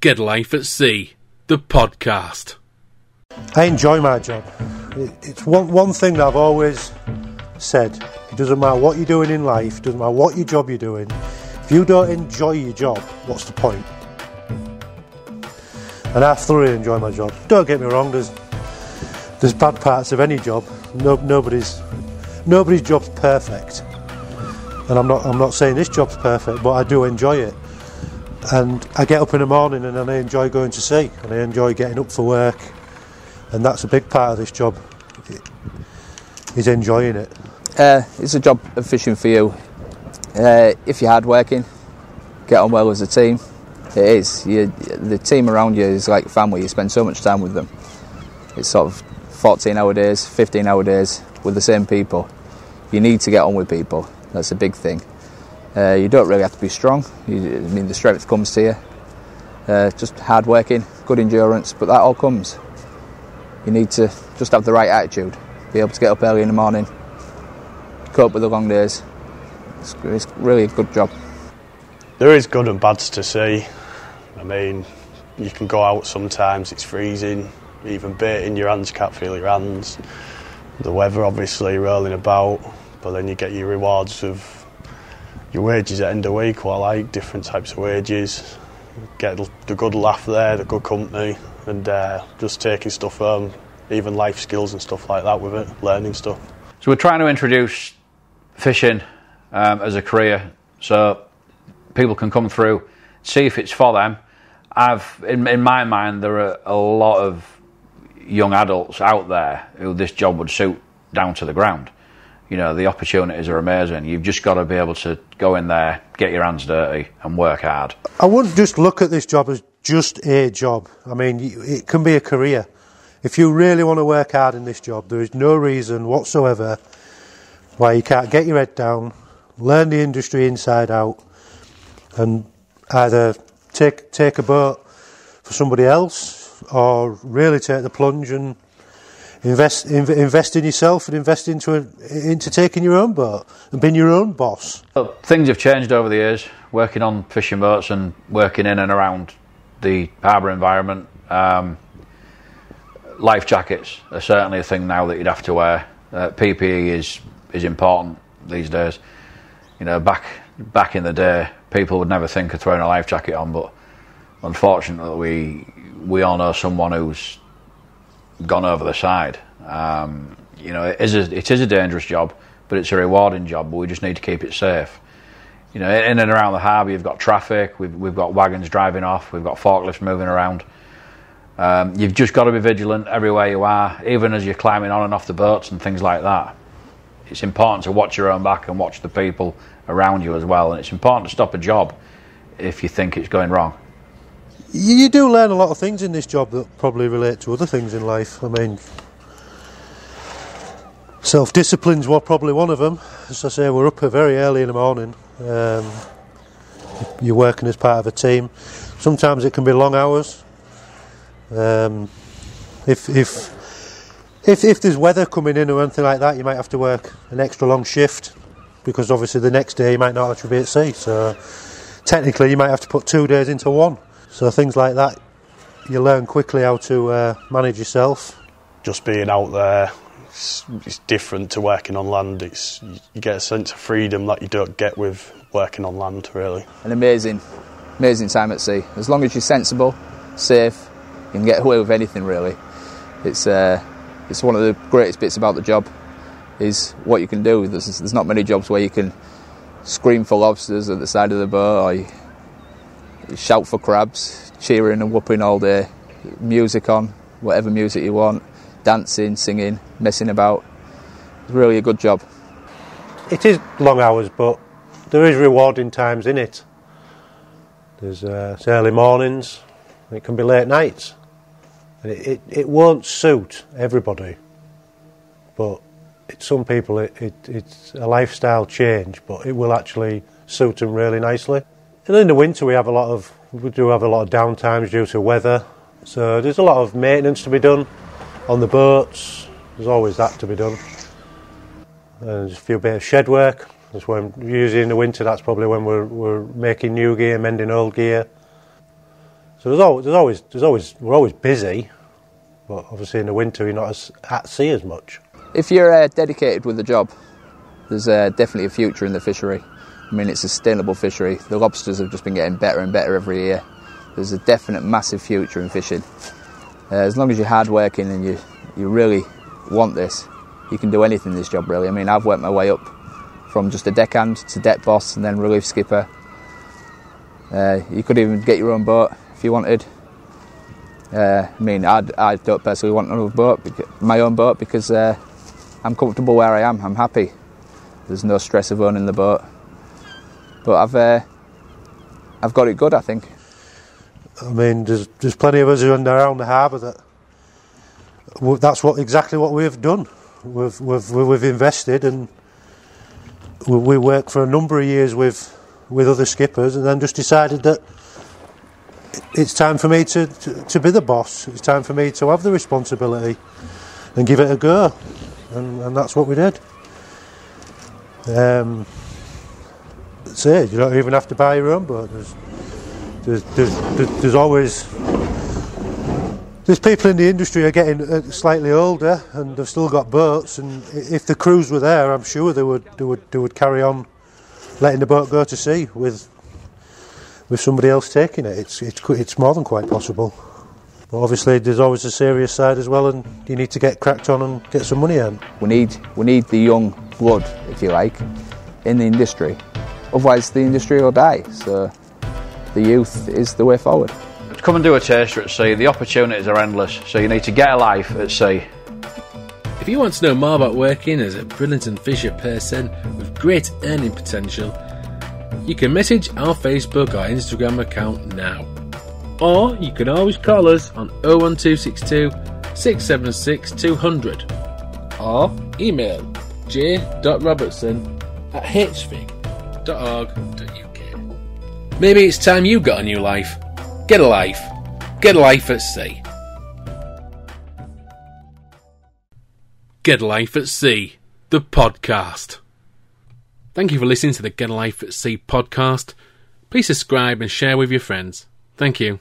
Get Life at Sea, the podcast. I enjoy my job. It's one, one thing that I've always said. It doesn't matter what you're doing in life, doesn't matter what your job you're doing. If you don't enjoy your job, what's the point? And I thoroughly enjoy my job. Don't get me wrong, there's there's bad parts of any job. No, nobody's nobody's job's perfect. And I'm not I'm not saying this job's perfect, but I do enjoy it. And I get up in the morning and I enjoy going to sea and I enjoy getting up for work. And that's a big part of this job. Is enjoying it. Uh, it's a job of fishing for you. Uh, if you're hard working get on well as a team. It is. You, the team around you is like family. You spend so much time with them. It's sort of 14 hour days, 15 hour days with the same people. You need to get on with people. That's a big thing. Uh, you don't really have to be strong. You, I mean, the strength comes to you. Uh, just hard working, good endurance, but that all comes. You need to just have the right attitude. Be able to get up early in the morning, cope with the long days. It's, it's really a good job. There is good and bads to see. I mean, you can go out sometimes, it's freezing, even baiting your hands, you can't feel your hands. The weather obviously rolling about, but then you get your rewards of your wages at end of week, what I like, different types of wages. Get the good laugh there, the good company, and uh, just taking stuff home, even life skills and stuff like that with it, learning stuff. So we're trying to introduce fishing um, as a career, so people can come through, see if it's for them. I've, in, in my mind, there are a lot of young adults out there who this job would suit down to the ground. You know, the opportunities are amazing. You've just got to be able to go in there, get your hands dirty, and work hard. I wouldn't just look at this job as just a job. I mean, it can be a career. If you really want to work hard in this job, there is no reason whatsoever why you can't get your head down, learn the industry inside out, and either take take a boat for somebody else or really take the plunge and invest inv- invest in yourself and invest into a, into taking your own boat and being your own boss. Well, things have changed over the years. Working on fishing boats and working in and around the harbour environment. Um, life jackets are certainly a thing now that you'd have to wear. Uh, PPE is is important these days. You know, back back in the day, people would never think of throwing a life jacket on, but unfortunately, we we all know someone who's gone over the side. Um, you know, it is a, it is a dangerous job, but it's a rewarding job. But we just need to keep it safe. You know, in and around the harbour, you've got traffic. We've we've got wagons driving off. We've got forklifts moving around. Um, you've just got to be vigilant everywhere you are, even as you're climbing on and off the boats and things like that. It's important to watch your own back and watch the people around you as well. And it's important to stop a job if you think it's going wrong. You do learn a lot of things in this job that probably relate to other things in life. I mean, self discipline's well, probably one of them. As I say, we're up very early in the morning. Um, you're working as part of a team. Sometimes it can be long hours. Um, if if if if there's weather coming in or anything like that, you might have to work an extra long shift because obviously the next day you might not actually be at sea. So technically, you might have to put two days into one. So things like that, you learn quickly how to uh, manage yourself. Just being out there, it's, it's, different to working on land. It's you get a sense of freedom that you don't get with working on land, really. An amazing, amazing time at sea. As long as you're sensible, safe, you can get away with anything. Really, it's uh, it's one of the greatest bits about the job is what you can do. There's, there's not many jobs where you can scream for lobsters at the side of the boat or you, shout for crabs, cheering and whooping all day, music on, whatever music you want, dancing, singing, messing about. It's really a good job. It is long hours, but there is rewarding times in it. There's uh, early mornings, and it can be late nights. And it, it, it won't suit everybody, but it, some people it, it, it's a lifestyle change, but it will actually suit them really nicely. And in the winter, we have a lot of we do have a lot of downtimes due to weather. So there's a lot of maintenance to be done on the boats. There's always that to be done. And there's a few bit of shed work. That's when usually in the winter. That's probably when we're we're making new gear, mending old gear. So there's always, there's always, there's always, we're always busy, but obviously in the winter you're not as at sea as much. If you're uh, dedicated with the job, there's uh, definitely a future in the fishery. I mean, it's a sustainable fishery. The lobsters have just been getting better and better every year. There's a definite massive future in fishing. Uh, as long as you're hardworking and you, you really want this, you can do anything in this job, really. I mean, I've worked my way up from just a deckhand to deck boss and then relief skipper. Uh, you could even get your own boat if you wanted. Uh, I mean, I'd, I don't personally want another boat, my own boat, because uh, I'm comfortable where I am. I'm happy. There's no stress of owning the boat. But I've, uh, I've got it good, I think. I mean, there's there's plenty of us who are around the harbour that that's what exactly what we've done. We've we've we've invested and we, worked for a number of years with with other skippers, and then just decided that it's time for me to, to, to be the boss. It's time for me to have the responsibility and give it a go, and, and that's what we did. Um, that's it. You don't even have to buy your own boat. There's, there's, there's, there's, always there's people in the industry are getting uh, slightly older and they've still got boats and if the crews were there I'm sure they would they would they would carry on letting the boat go to sea with with somebody else taking it it's it's it's more than quite possible but obviously there's always a serious side as well and you need to get cracked on and get some money in We need, we need the young blood, if you like, in the industry. Otherwise, the industry will die. So, the youth is the way forward. Come and do a taster at sea. The opportunities are endless, so you need to get a life at sea. If you want to know more about working as a Bridlington Fisher person with great earning potential, you can message our Facebook or Instagram account now. Or you can always call us on 01262 676 200 or email j.robertson at hfig.org.uk. Maybe it's time you got a new life. Get a life. Get a life at sea. Get a Life at Sea, the podcast. Thank you for listening to the Get a Life at Sea podcast. Please subscribe and share with your friends. Thank you.